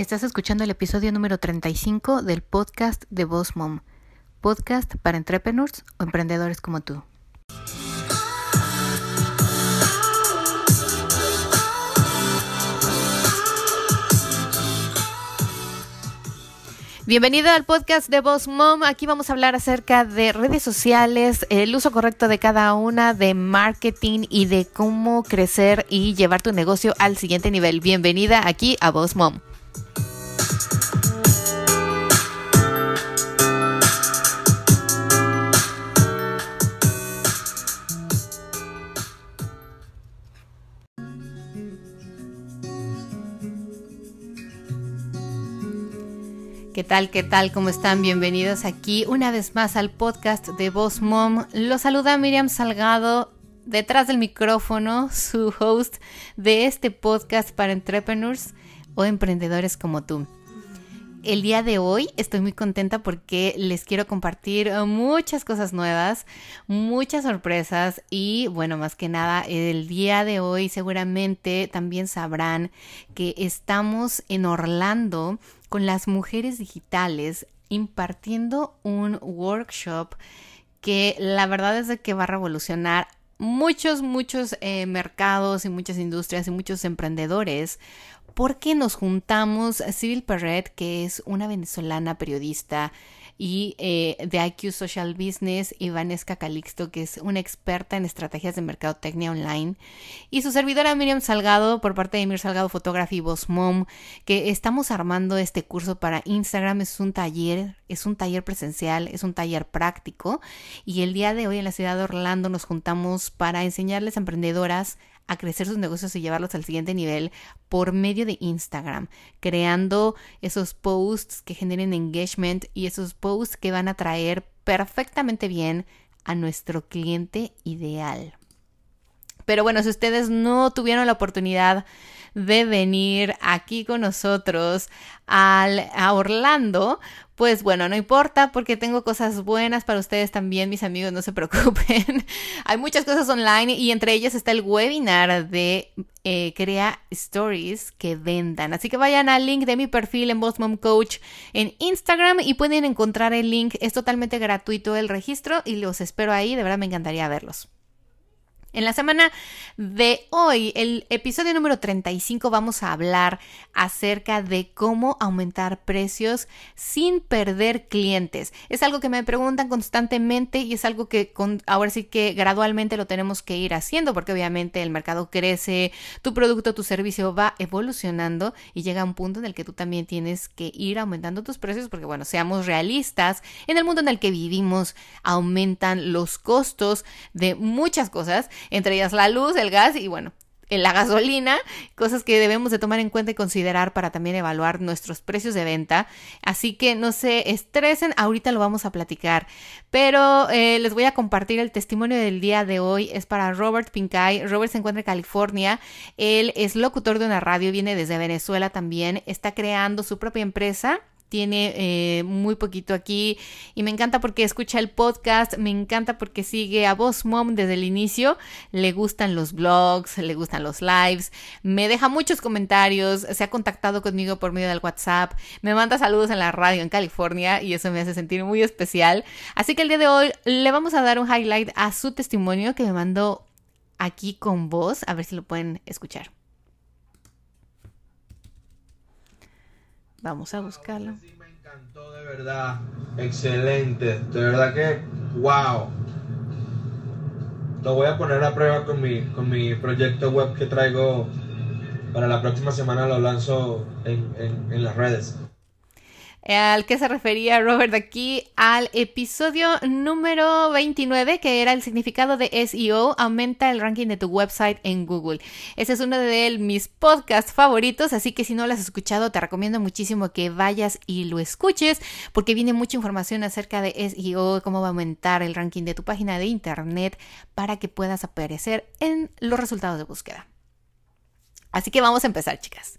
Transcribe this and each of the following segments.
Estás escuchando el episodio número 35 del podcast de Boss Mom, podcast para entrepreneurs o emprendedores como tú. Bienvenido al podcast de Boss Mom. Aquí vamos a hablar acerca de redes sociales, el uso correcto de cada una, de marketing y de cómo crecer y llevar tu negocio al siguiente nivel. Bienvenida aquí a Boss Mom. ¿Qué tal? ¿Qué tal? ¿Cómo están? Bienvenidos aquí una vez más al podcast de Boss Mom. Los saluda Miriam Salgado, detrás del micrófono, su host de este podcast para entrepreneurs o emprendedores como tú. El día de hoy estoy muy contenta porque les quiero compartir muchas cosas nuevas, muchas sorpresas y bueno, más que nada, el día de hoy seguramente también sabrán que estamos en Orlando con las mujeres digitales impartiendo un workshop que la verdad es de que va a revolucionar muchos, muchos eh, mercados y muchas industrias y muchos emprendedores porque nos juntamos Civil Perret, que es una venezolana periodista, y eh, de IQ Social Business y Vanessa Calixto, que es una experta en estrategias de mercadotecnia online, y su servidora Miriam Salgado, por parte de Mir Salgado Photography y Boss Mom, que estamos armando este curso para Instagram. Es un taller, es un taller presencial, es un taller práctico, y el día de hoy en la ciudad de Orlando nos juntamos para enseñarles a emprendedoras a crecer sus negocios y llevarlos al siguiente nivel por medio de Instagram, creando esos posts que generen engagement y esos posts que van a traer perfectamente bien a nuestro cliente ideal. Pero bueno, si ustedes no tuvieron la oportunidad de venir aquí con nosotros al, a Orlando, pues bueno, no importa porque tengo cosas buenas para ustedes también, mis amigos, no se preocupen. Hay muchas cosas online y entre ellas está el webinar de eh, Crea Stories que vendan. Así que vayan al link de mi perfil en Boss Coach en Instagram y pueden encontrar el link. Es totalmente gratuito el registro y los espero ahí. De verdad me encantaría verlos. En la semana de hoy, el episodio número 35, vamos a hablar acerca de cómo aumentar precios sin perder clientes. Es algo que me preguntan constantemente y es algo que con, ahora sí que gradualmente lo tenemos que ir haciendo porque obviamente el mercado crece, tu producto, tu servicio va evolucionando y llega un punto en el que tú también tienes que ir aumentando tus precios porque bueno, seamos realistas, en el mundo en el que vivimos aumentan los costos de muchas cosas entre ellas la luz, el gas y bueno, la gasolina, cosas que debemos de tomar en cuenta y considerar para también evaluar nuestros precios de venta. Así que no se estresen, ahorita lo vamos a platicar. Pero eh, les voy a compartir el testimonio del día de hoy. Es para Robert Pincay. Robert se encuentra en California. Él es locutor de una radio, viene desde Venezuela también. Está creando su propia empresa tiene eh, muy poquito aquí y me encanta porque escucha el podcast, me encanta porque sigue a Boss Mom desde el inicio, le gustan los blogs, le gustan los lives, me deja muchos comentarios, se ha contactado conmigo por medio del WhatsApp, me manda saludos en la radio en California y eso me hace sentir muy especial. Así que el día de hoy le vamos a dar un highlight a su testimonio que me mandó aquí con voz, a ver si lo pueden escuchar. Vamos a buscarlo. Sí, me encantó, de verdad. Excelente. De verdad que, wow. Lo voy a poner a prueba con mi, con mi proyecto web que traigo para la próxima semana. Lo lanzo en, en, en las redes al que se refería Robert aquí al episodio número 29 que era el significado de SEO aumenta el ranking de tu website en Google. Ese es uno de mis podcasts favoritos, así que si no lo has escuchado te recomiendo muchísimo que vayas y lo escuches porque viene mucha información acerca de SEO, cómo va a aumentar el ranking de tu página de internet para que puedas aparecer en los resultados de búsqueda. Así que vamos a empezar, chicas.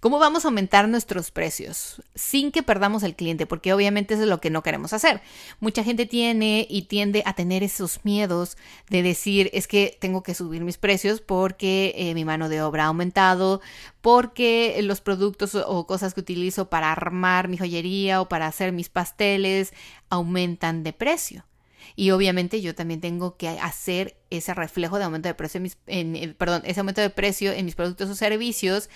¿Cómo vamos a aumentar nuestros precios sin que perdamos al cliente? Porque obviamente eso es lo que no queremos hacer. Mucha gente tiene y tiende a tener esos miedos de decir es que tengo que subir mis precios porque eh, mi mano de obra ha aumentado, porque los productos o cosas que utilizo para armar mi joyería o para hacer mis pasteles aumentan de precio. Y obviamente yo también tengo que hacer ese reflejo de aumento de precio en mis, en, perdón, ese aumento de precio en mis productos o servicios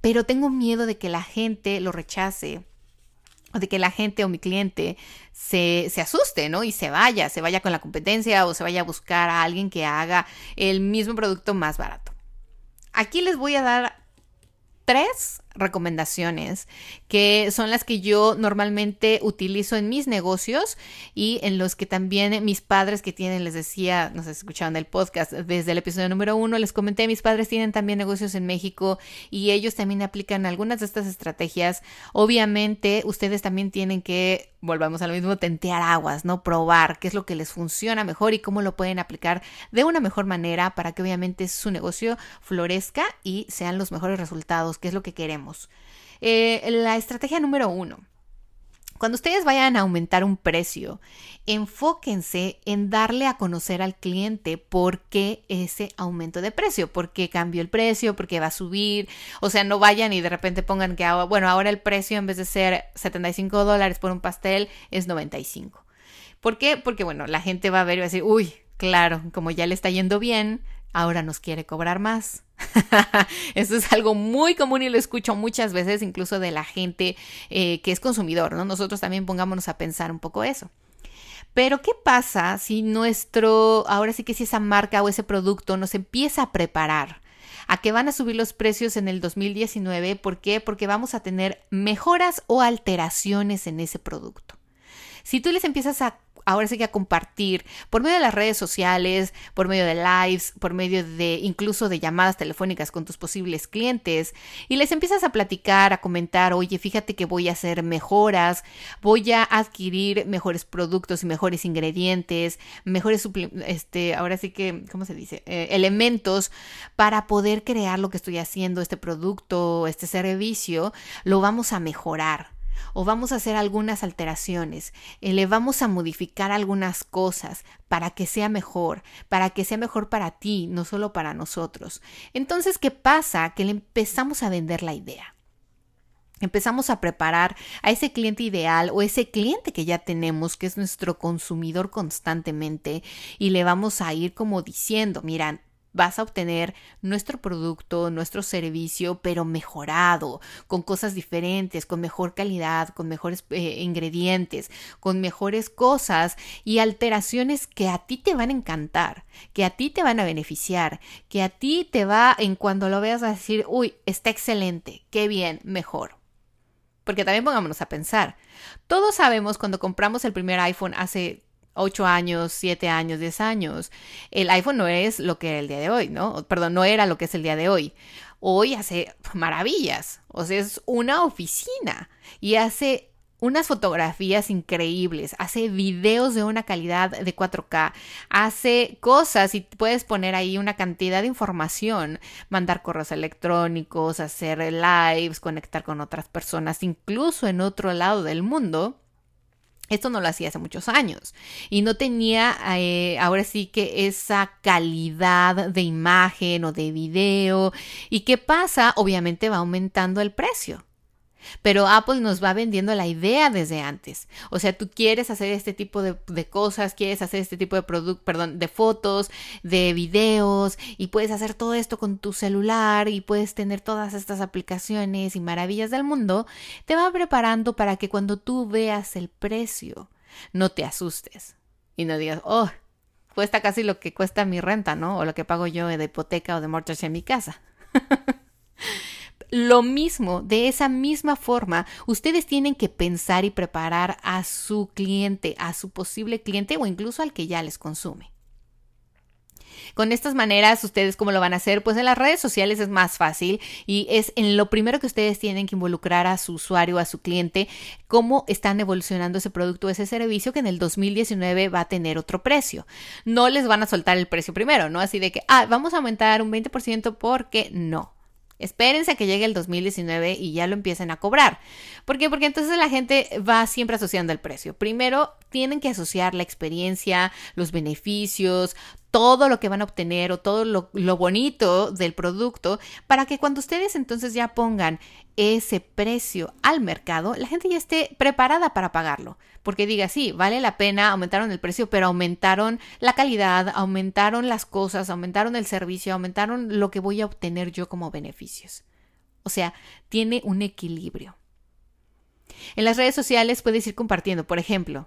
pero tengo miedo de que la gente lo rechace o de que la gente o mi cliente se, se, asuste, ¿no? Y se vaya, se vaya con la competencia o se vaya a buscar a alguien que haga el mismo producto más barato. Aquí les voy a dar tres recomendaciones que son las que yo normalmente utilizo en mis negocios y en los que también mis padres que tienen, les decía, no sé escucharon el podcast desde el episodio número uno, les comenté, mis padres tienen también negocios en México y ellos también aplican algunas de estas estrategias. Obviamente, ustedes también tienen que, volvamos a lo mismo, tentear aguas, ¿no? Probar qué es lo que les funciona mejor y cómo lo pueden aplicar de una mejor manera para que obviamente su negocio florezca y sean los mejores resultados, que es lo que queremos. Eh, la estrategia número uno. Cuando ustedes vayan a aumentar un precio, enfóquense en darle a conocer al cliente por qué ese aumento de precio, por qué cambió el precio, por qué va a subir. O sea, no vayan y de repente pongan que, bueno, ahora el precio en vez de ser 75 dólares por un pastel es 95. ¿Por qué? Porque, bueno, la gente va a ver y va a decir, uy, claro, como ya le está yendo bien, ahora nos quiere cobrar más. Eso es algo muy común y lo escucho muchas veces, incluso de la gente eh, que es consumidor, ¿no? Nosotros también pongámonos a pensar un poco eso. Pero, ¿qué pasa si nuestro, ahora sí que si esa marca o ese producto nos empieza a preparar a que van a subir los precios en el 2019? ¿Por qué? Porque vamos a tener mejoras o alteraciones en ese producto. Si tú les empiezas a ahora sí que a compartir por medio de las redes sociales, por medio de lives, por medio de incluso de llamadas telefónicas con tus posibles clientes y les empiezas a platicar, a comentar, oye, fíjate que voy a hacer mejoras, voy a adquirir mejores productos y mejores ingredientes, mejores, este, ahora sí que, ¿cómo se dice? Eh, elementos para poder crear lo que estoy haciendo, este producto, este servicio, lo vamos a mejorar o vamos a hacer algunas alteraciones, eh, le vamos a modificar algunas cosas para que sea mejor, para que sea mejor para ti, no solo para nosotros. Entonces, ¿qué pasa? Que le empezamos a vender la idea. Empezamos a preparar a ese cliente ideal o ese cliente que ya tenemos, que es nuestro consumidor constantemente, y le vamos a ir como diciendo, mira, vas a obtener nuestro producto, nuestro servicio, pero mejorado, con cosas diferentes, con mejor calidad, con mejores eh, ingredientes, con mejores cosas y alteraciones que a ti te van a encantar, que a ti te van a beneficiar, que a ti te va en cuando lo veas a decir, uy, está excelente, qué bien, mejor. Porque también pongámonos a pensar, todos sabemos cuando compramos el primer iPhone hace 8 años, 7 años, 10 años. El iPhone no es lo que era el día de hoy, ¿no? Perdón, no era lo que es el día de hoy. Hoy hace maravillas, o sea, es una oficina y hace unas fotografías increíbles, hace videos de una calidad de 4K, hace cosas y puedes poner ahí una cantidad de información, mandar correos electrónicos, hacer lives, conectar con otras personas, incluso en otro lado del mundo esto no lo hacía hace muchos años y no tenía eh, ahora sí que esa calidad de imagen o de video. ¿Y qué pasa? Obviamente va aumentando el precio. Pero Apple nos va vendiendo la idea desde antes. O sea, tú quieres hacer este tipo de, cosas, quieres hacer este tipo de productos, perdón, de fotos, de videos, y puedes hacer todo esto con tu celular y puedes tener todas estas aplicaciones y maravillas del mundo. Te va preparando para que cuando tú veas el precio, no te asustes y no digas, oh, cuesta casi lo que cuesta mi renta, ¿no? O lo que pago yo de hipoteca o de mortgage en mi casa. lo mismo, de esa misma forma, ustedes tienen que pensar y preparar a su cliente, a su posible cliente o incluso al que ya les consume. Con estas maneras, ustedes cómo lo van a hacer? Pues en las redes sociales es más fácil y es en lo primero que ustedes tienen que involucrar a su usuario, a su cliente, cómo están evolucionando ese producto o ese servicio que en el 2019 va a tener otro precio. No les van a soltar el precio primero, ¿no? Así de que, ah, vamos a aumentar un 20% porque no Espérense a que llegue el 2019 y ya lo empiecen a cobrar. ¿Por qué? Porque entonces la gente va siempre asociando el precio. Primero, tienen que asociar la experiencia, los beneficios, todo lo que van a obtener o todo lo, bonito del producto para que cuando ustedes entonces ya pongan ese precio al mercado, la gente ya esté preparada para pagarlo. Porque diga, sí, vale la pena, aumentaron el precio, pero aumentaron la calidad, aumentaron las cosas, aumentaron el servicio, aumentaron lo que voy a obtener yo como beneficios. O sea, tiene un equilibrio. En las redes sociales puedes ir compartiendo, por ejemplo,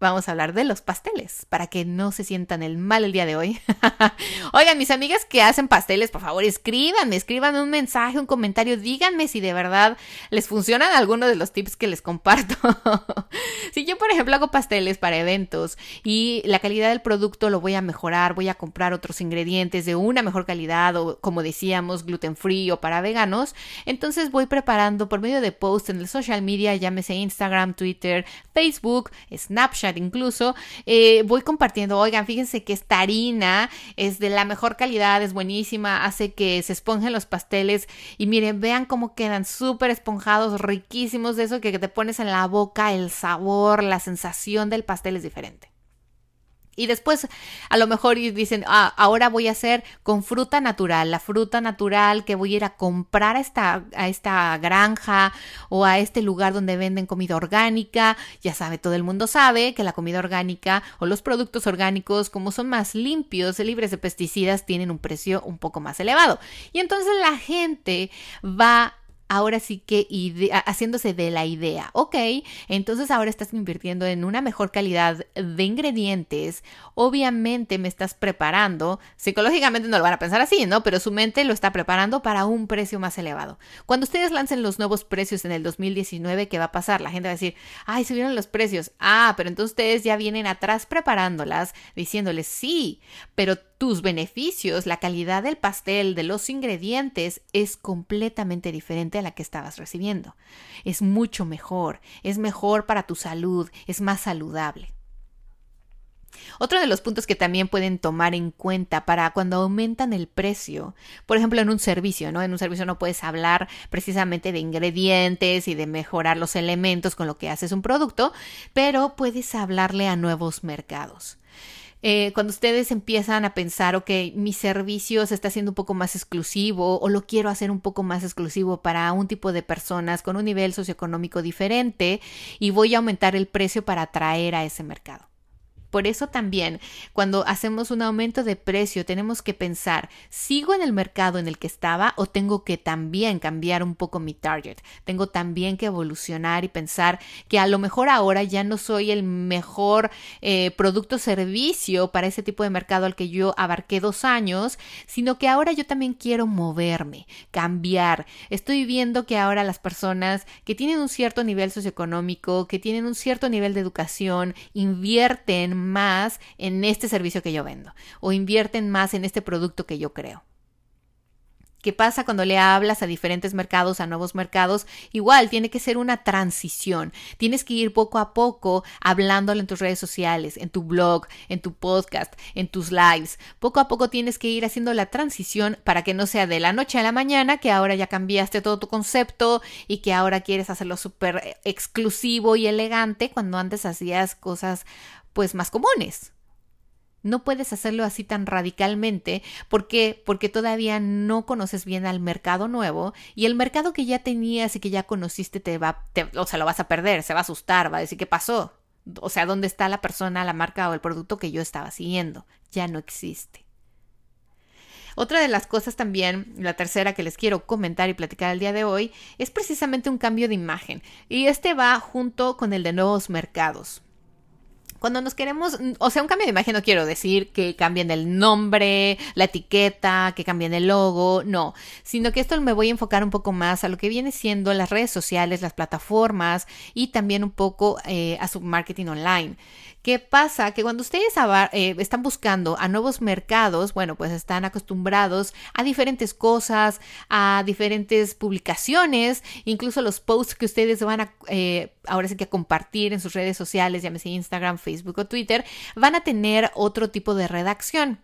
vamos a hablar de los pasteles, para que no se sientan el mal el día de hoy. Oigan, mis amigas que hacen pasteles, por favor, escríbanme, escríbanme un mensaje, un comentario, díganme si de verdad les funcionan algunos de los tips que les comparto. si yo, por ejemplo, hago pasteles para eventos y la calidad del producto lo voy a mejorar, voy a comprar otros ingredientes de una mejor calidad o, como decíamos, gluten free o para veganos, entonces voy preparando por medio de posts en el social media, llámese Instagram, Twitter, Facebook, Incluso, eh, voy compartiendo, oigan, fíjense que esta harina es de la mejor calidad, es buenísima, hace que se esponjen los pasteles y miren, vean cómo quedan súper esponjados, riquísimos, de eso que te pones en la boca, el sabor, la sensación del pastel es diferente. Y después a lo mejor dicen, ah, ahora voy a hacer con fruta natural, la fruta natural que voy a ir a comprar a esta, a esta granja o a este lugar donde venden comida orgánica. Ya sabe, todo el mundo sabe que la comida orgánica o los productos orgánicos, como son más limpios, libres de pesticidas, tienen un precio un poco más elevado. Y entonces la gente va ahora sí que haciéndose de la idea, ok, entonces ahora estás invirtiendo en una mejor calidad de ingredientes, obviamente me estás preparando, psicológicamente no lo van a pensar así, ¿no? Pero su mente lo está preparando para un precio más elevado. Cuando ustedes lancen los nuevos precios en el 2019, ¿qué va a pasar? La gente va a decir, ay, subieron los precios, ah, pero entonces ustedes ya vienen atrás preparándolas, diciéndoles, sí, pero tus beneficios, la calidad del pastel, de los ingredientes, es completamente diferente la que estabas recibiendo. Es mucho mejor, es mejor para tu salud, es más saludable. Otro de los puntos que también pueden tomar en cuenta para cuando aumentan el precio, por ejemplo en un servicio, ¿no? En un servicio no puedes hablar precisamente de ingredientes y de mejorar los elementos con lo que haces un producto, pero puedes hablarle a nuevos mercados. Eh, cuando ustedes empiezan a pensar, ok, mi servicio se está haciendo un poco más exclusivo o lo quiero hacer un poco más exclusivo para un tipo de personas con un nivel socioeconómico diferente y voy a aumentar el precio para atraer a ese mercado. Por eso también, cuando hacemos un aumento de precio, tenemos que pensar, ¿sigo en el mercado en el que estaba o tengo que también cambiar un poco mi target? Tengo también que evolucionar y pensar que a lo mejor ahora ya no soy el mejor eh, producto servicio para ese tipo de mercado al que yo abarqué dos años, sino que ahora yo también quiero moverme, cambiar. Estoy viendo que ahora las personas que tienen un cierto nivel socioeconómico, que tienen un cierto nivel de educación, invierten más en este servicio que yo vendo o invierten más en este producto que yo creo. ¿Qué pasa cuando le hablas a diferentes mercados, a nuevos mercados? Igual, tiene que ser una transición. Tienes que ir poco a poco hablándolo en tus redes sociales, en tu blog, en tu podcast, en tus lives. Poco a poco tienes que ir haciendo la transición para que no sea de la noche a la mañana, que ahora ya cambiaste todo tu concepto y que ahora quieres hacerlo súper exclusivo y elegante cuando antes hacías cosas pues más comunes. No puedes hacerlo así tan radicalmente porque porque todavía no conoces bien al mercado nuevo y el mercado que ya tenías y que ya conociste te va o sea, lo vas a perder, se va a asustar, va a decir qué pasó. O sea, ¿dónde está la persona, la marca o el producto que yo estaba siguiendo? Ya no existe. Otra de las cosas también, la tercera que les quiero comentar y platicar el día de hoy, es precisamente un cambio de imagen. Y este va junto con el de nuevos mercados. Cuando nos queremos, o sea, un cambio de imagen no quiero decir que cambien el nombre, la etiqueta, que cambien el logo, no, sino que esto me voy a enfocar un poco más a lo que viene siendo las redes sociales, las plataformas y también un poco eh, a su marketing online. ¿Qué pasa? Que cuando ustedes eh, están buscando a nuevos mercados, bueno, pues están acostumbrados a diferentes cosas, a diferentes publicaciones, incluso los posts que ustedes van a, eh, ahora sí que a compartir en sus redes sociales, llámese Instagram, Facebook o Twitter, van a tener otro tipo de redacción.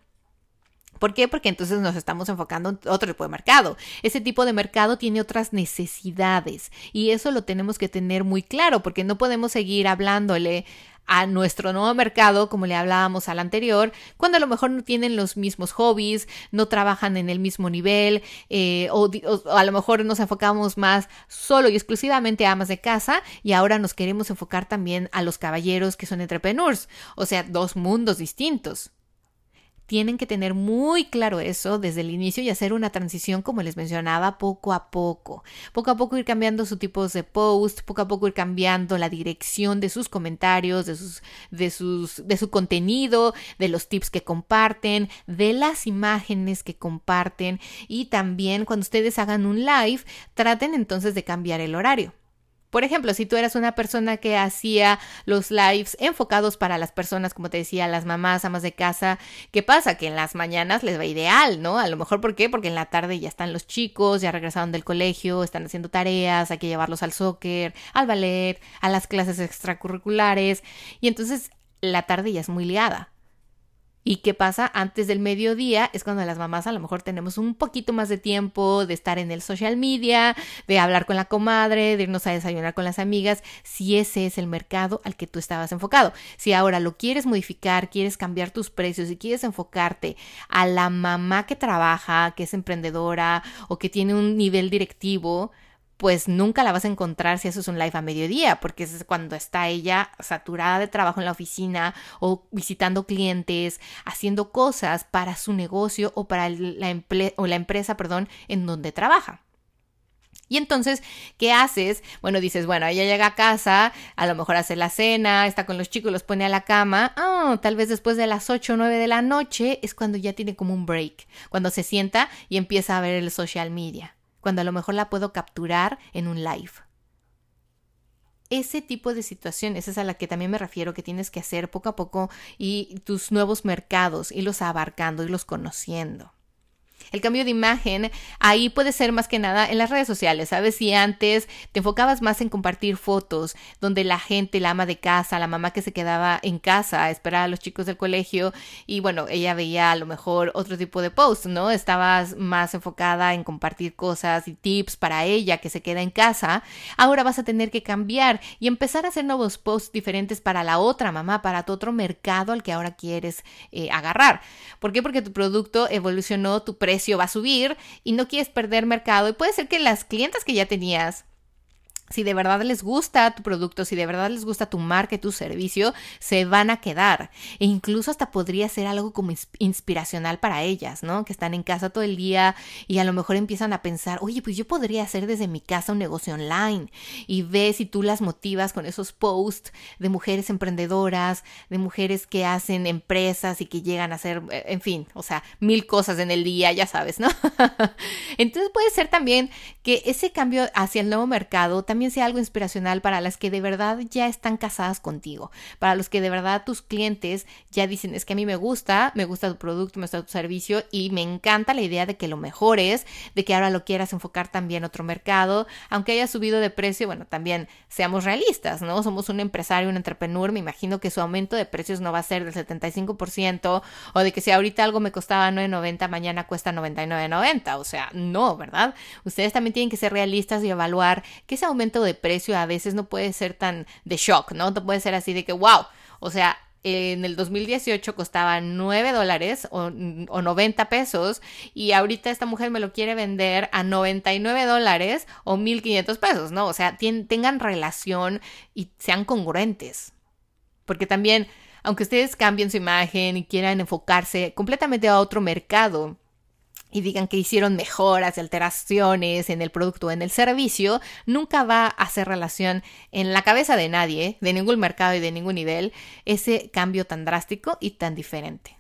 ¿Por qué? Porque entonces nos estamos enfocando en otro tipo de mercado. Ese tipo de mercado tiene otras necesidades y eso lo tenemos que tener muy claro porque no podemos seguir hablándole a nuestro nuevo mercado, como le hablábamos al anterior, cuando a lo mejor no tienen los mismos hobbies, no trabajan en el mismo nivel, eh, o, o, a lo mejor nos enfocamos más solo y exclusivamente a amas de casa y ahora nos queremos enfocar también a los caballeros que son entrepreneurs, o sea, dos mundos distintos tienen que tener muy claro eso desde el inicio y hacer una transición, como les mencionaba, poco a poco. Poco a poco ir cambiando su tipos de post, poco a poco ir cambiando la dirección de sus comentarios, de sus, de sus, de su contenido, de los tips que comparten, de las imágenes que comparten y también cuando ustedes hagan un live, traten entonces de cambiar el horario. Por ejemplo, si tú eras una persona que hacía los lives enfocados para las personas, como te decía, las mamás, amas de casa, ¿qué pasa? Que en las mañanas les va ideal, ¿no? A lo mejor, ¿por qué? Porque en la tarde ya están los chicos, ya regresaron del colegio, están haciendo tareas, hay que llevarlos al soccer, al ballet, a las clases extracurriculares, y entonces la tarde ya es muy liada. ¿Y qué pasa? Antes del mediodía es cuando las mamás a lo mejor tenemos un poquito más de tiempo de estar en el social media, de hablar con la comadre, de irnos a desayunar con las amigas, si ese es el mercado al que tú estabas enfocado. Si ahora lo quieres modificar, quieres cambiar tus precios y quieres enfocarte a la mamá que trabaja, que es emprendedora o que tiene un nivel directivo, pues nunca la vas a encontrar si eso es un live a mediodía, porque es cuando está ella saturada de trabajo en la oficina o visitando clientes, haciendo cosas para su negocio o para la, o la empresa, perdón, en donde trabaja. Y entonces, ¿qué haces? Bueno, dices, bueno, ella llega a casa, a lo mejor hace la cena, está con los chicos, los pone a la cama. Oh, tal vez después de las 8 o 9 de la noche es cuando ya tiene como un break, cuando se sienta y empieza a ver el social media cuando a lo mejor la puedo capturar en un live. Ese tipo de situaciones es a la que también me refiero que tienes que hacer poco a poco y tus nuevos mercados, irlos abarcando, irlos conociendo. El cambio de imagen ahí puede ser más que nada en las redes sociales, ¿sabes? Si antes te enfocabas más en compartir fotos donde la gente, la ama de casa, la mamá que se quedaba en casa a esperar a los chicos del colegio y bueno, ella veía a lo mejor otro tipo de post, ¿no? Estabas más enfocada en compartir cosas y tips para ella que se queda en casa. Ahora vas a tener que cambiar y empezar a hacer nuevos posts diferentes para la otra mamá, para tu otro mercado al que ahora quieres eh, agarrar. ¿Por qué? Porque tu producto evolucionó, tu precio va a subir y no quieres perder mercado. Y puede ser que las clientes que ya tenías si de verdad les gusta tu producto, si de verdad les gusta tu marca tu servicio, se van a quedar. E incluso hasta podría ser algo como inspiracional para ellas, ¿no? Que están en casa todo el día y a lo mejor empiezan a pensar, oye, pues yo podría hacer desde mi casa un negocio online. Y ves si tú las motivas con esos posts de mujeres emprendedoras, de mujeres que hacen empresas y que llegan a hacer, eh, en fin, o sea, mil cosas en el día, ya sabes, ¿no? Entonces puede ser también que ese cambio hacia el nuevo mercado también sea algo inspiracional para las que de verdad ya están casadas contigo, para los que de verdad tus clientes ya dicen, es que a mí me gusta, me gusta tu producto, me gusta tu servicio y me encanta la idea de que lo mejores, de que ahora lo quieras enfocar también a otro mercado, aunque haya subido de precio, bueno, también seamos realistas, ¿no? Somos un empresario, un entrepreneur, me imagino que su aumento de precios no va a ser del 75% o de que si ahorita algo me costaba 9.90, mañana cuesta 99.90, o sea, no, ¿verdad? Ustedes también tienen que ser realistas y evaluar que ese aumento de precio a veces no puede ser tan de shock, ¿no? No puede ser así de que, wow, o sea, en el 2018 costaba 9 dólares o, o, 90 pesos y ahorita esta mujer me lo quiere vender a 99 dólares o 1500 pesos, ¿no? O sea, tengan relación y sean congruentes. Porque también, aunque ustedes cambien su imagen y quieran enfocarse completamente a otro mercado, y digan que hicieron mejoras alteraciones en el producto o en el servicio, nunca va a hacer relación en la cabeza de nadie, de ningún mercado y de ningún nivel, ese cambio tan drástico y tan diferente.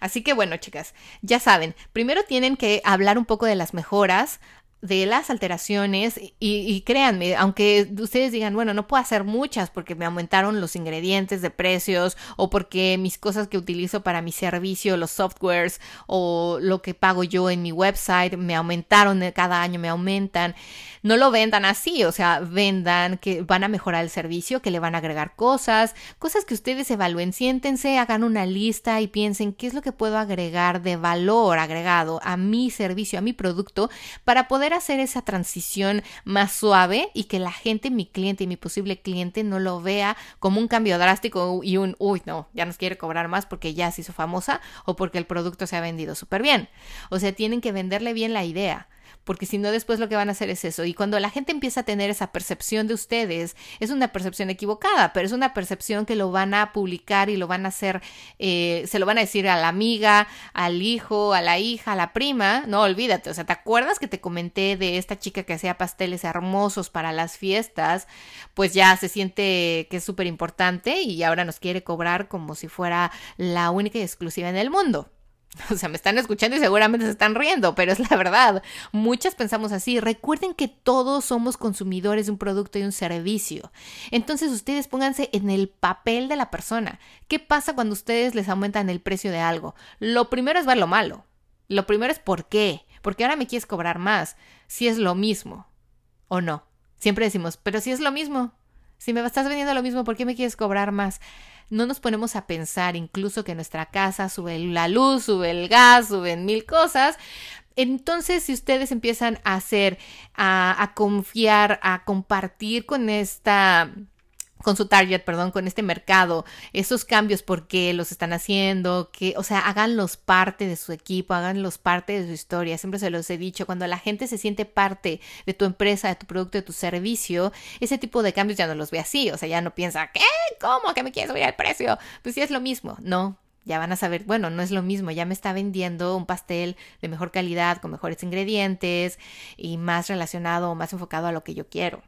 Así que bueno, chicas, ya saben, primero tienen que hablar un poco de las mejoras de las alteraciones y, créanme, aunque ustedes digan, bueno, no puedo hacer muchas porque me aumentaron los ingredientes de precios o porque mis cosas que utilizo para mi servicio, los softwares o lo que pago yo en mi website me aumentaron cada año, me aumentan. No lo vendan así, o sea, vendan que van a mejorar el servicio, que le van a agregar cosas, cosas que ustedes evalúen, siéntense, hagan una lista y piensen qué es lo que puedo agregar de valor agregado a mi servicio, a mi producto para poder hacer esa transición más suave y que la gente, mi cliente y mi posible cliente no lo vea como un cambio drástico y un, uy, no, ya nos quiere cobrar más porque ya se hizo famosa o porque el producto se ha vendido súper bien. O sea, tienen que venderle bien la idea porque si no después lo que van a hacer es eso. Y cuando la gente empieza a tener esa percepción de ustedes, es una percepción equivocada, pero es una percepción que lo van a publicar y lo van a hacer, eh, se lo van a decir a la amiga, al hijo, a la hija, a la prima, no olvídate, o sea, ¿te acuerdas que te comenté de esta chica que hacía pasteles hermosos para las fiestas? Pues ya se siente que es súper importante y ahora nos quiere cobrar como si fuera la única y exclusiva en el mundo. O sea, me están escuchando y seguramente se están riendo, pero es la verdad. Muchas pensamos así. Recuerden que todos somos consumidores de un producto y un servicio. Entonces ustedes pónganse en el papel de la persona. ¿Qué pasa cuando ustedes les aumentan el precio de algo? Lo primero es ver lo malo. Lo primero es por qué. Porque ahora me quieres cobrar más. Si es lo mismo. ¿O no? Siempre decimos, pero si es lo mismo. Si me estás vendiendo lo mismo, ¿por qué me quieres cobrar más? no nos ponemos a pensar incluso que nuestra casa sube la luz, sube el gas, suben mil cosas. Entonces, si ustedes empiezan a hacer, a, a confiar, a compartir con esta con su target, perdón, con este mercado, esos cambios, por qué los están haciendo, que, o sea, háganlos parte de su equipo, háganlos parte de su historia. Siempre se los he dicho, cuando la gente se siente parte de tu empresa, de tu producto, de tu servicio, ese tipo de cambios ya no los ve así, o sea, ya no piensa, ¿qué? ¿Cómo? ¿Que me quieres subir el precio? Pues sí es lo mismo, no. Ya van a saber, bueno, no es lo mismo, ya me está vendiendo un pastel de mejor calidad, con mejores ingredientes y más relacionado o más enfocado a lo que yo quiero.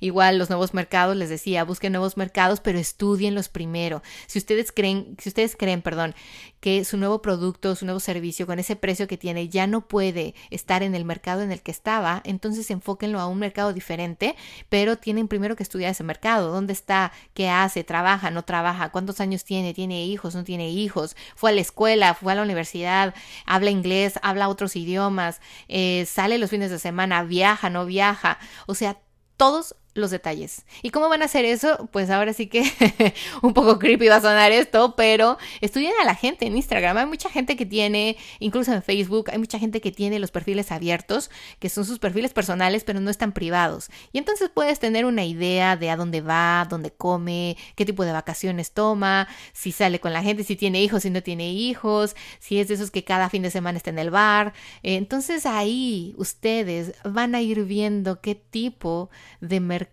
Igual los nuevos mercados, les decía, busquen nuevos mercados, pero estudienlos primero. Si ustedes creen, si ustedes creen, perdón, que su nuevo producto, su nuevo servicio con ese precio que tiene ya no puede estar en el mercado en el que estaba, entonces enfóquenlo a un mercado diferente, pero tienen primero que estudiar ese mercado, dónde está, qué hace, trabaja, no trabaja, cuántos años tiene, tiene hijos, no tiene hijos, fue a la escuela, fue a la universidad, habla inglés, habla otros idiomas, eh, sale los fines de semana, viaja, no viaja, o sea, todos los detalles. ¿Y cómo van a hacer eso? Pues ahora sí que un poco creepy va a sonar esto, pero estudien a la gente en Instagram. Hay mucha gente que tiene, incluso en Facebook, hay mucha gente que tiene los perfiles abiertos, que son sus perfiles personales, pero no están privados. Y entonces puedes tener una idea de a dónde va, dónde come, qué tipo de vacaciones toma, si sale con la gente, si tiene hijos, si no tiene hijos, si es de esos que cada fin de semana está en el bar. Entonces ahí ustedes van a ir viendo qué tipo de mercado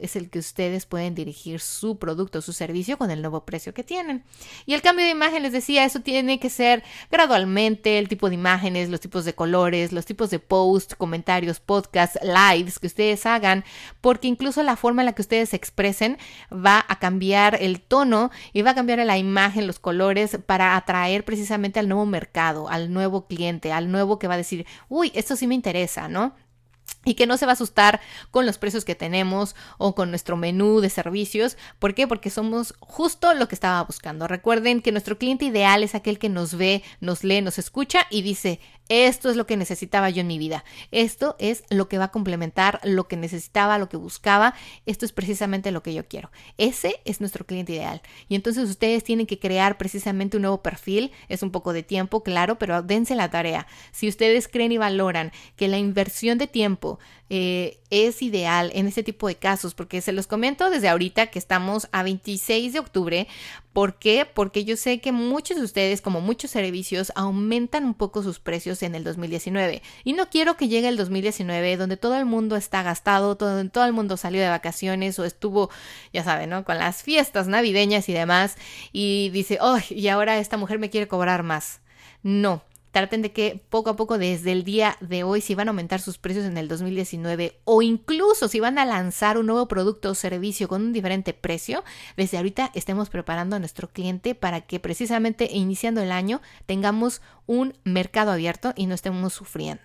es el que ustedes pueden dirigir su producto su servicio con el nuevo precio que tienen. Y el cambio de imagen, les decía, eso tiene que ser gradualmente, el tipo de imágenes, los tipos de colores, los tipos de post, comentarios, podcasts, lives que ustedes hagan, porque incluso la forma en la que ustedes se expresen va a cambiar el tono y va a cambiar la imagen, los colores para atraer precisamente al nuevo mercado, al nuevo cliente, al nuevo que va a decir, uy, esto sí me interesa, ¿no? Y que no se va a asustar con los precios que tenemos o con nuestro menú de servicios. ¿Por qué? Porque somos justo lo que estaba buscando. Recuerden que nuestro cliente ideal es aquel que nos ve, nos lee, nos escucha y dice, esto es lo que necesitaba yo en mi vida. Esto es lo que va a complementar lo que necesitaba, lo que buscaba. Esto es precisamente lo que yo quiero. Ese es nuestro cliente ideal. Y entonces ustedes tienen que crear precisamente un nuevo perfil. Es un poco de tiempo, claro, pero dense la tarea. Si ustedes creen y valoran que la inversión de tiempo eh, es ideal en este tipo de casos, porque se los comento desde ahorita que estamos a 26 de octubre. ¿Por qué? Porque yo sé que muchos de ustedes, como muchos servicios, aumentan un poco sus precios en el 2019. Y no quiero que llegue el 2019 donde todo el mundo está gastado, todo, todo el mundo salió de vacaciones o estuvo, ya saben, ¿no? Con las fiestas navideñas y demás. Y dice, oh, y ahora esta mujer me quiere cobrar más. No, traten de que poco a poco desde el día de hoy, si van a aumentar sus precios en el 2019 o incluso si van a lanzar un nuevo producto o servicio con un diferente precio, desde ahorita estemos preparando a nuestro cliente para que precisamente iniciando el año tengamos un mercado abierto y no estemos sufriendo.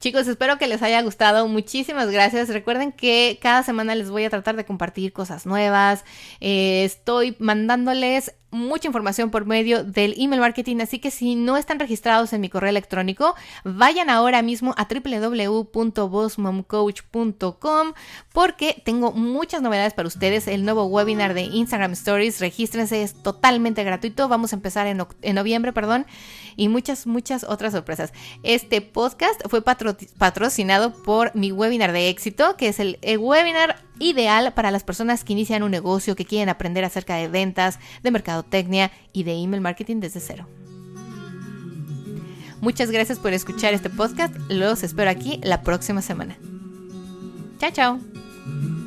Chicos, espero que les haya gustado. Muchísimas gracias. Recuerden que cada semana les voy a tratar de compartir cosas nuevas. Eh, estoy mandándoles mucha información por medio del email marketing, así que si no están registrados en mi correo electrónico, vayan ahora mismo a www.bossmomcoach.com porque tengo muchas novedades para ustedes. El nuevo webinar de Instagram Stories, regístrense, es totalmente gratuito. Vamos a empezar en, en noviembre, perdón, y muchas, muchas otras sorpresas. Este podcast fue patrocinado por mi webinar de éxito, que es el webinar ideal para las personas que inician un negocio, que quieren aprender acerca de ventas, de mercadotecnia y de email marketing desde cero. Muchas gracias por escuchar este podcast. Los espero aquí la próxima semana. Chao, chao.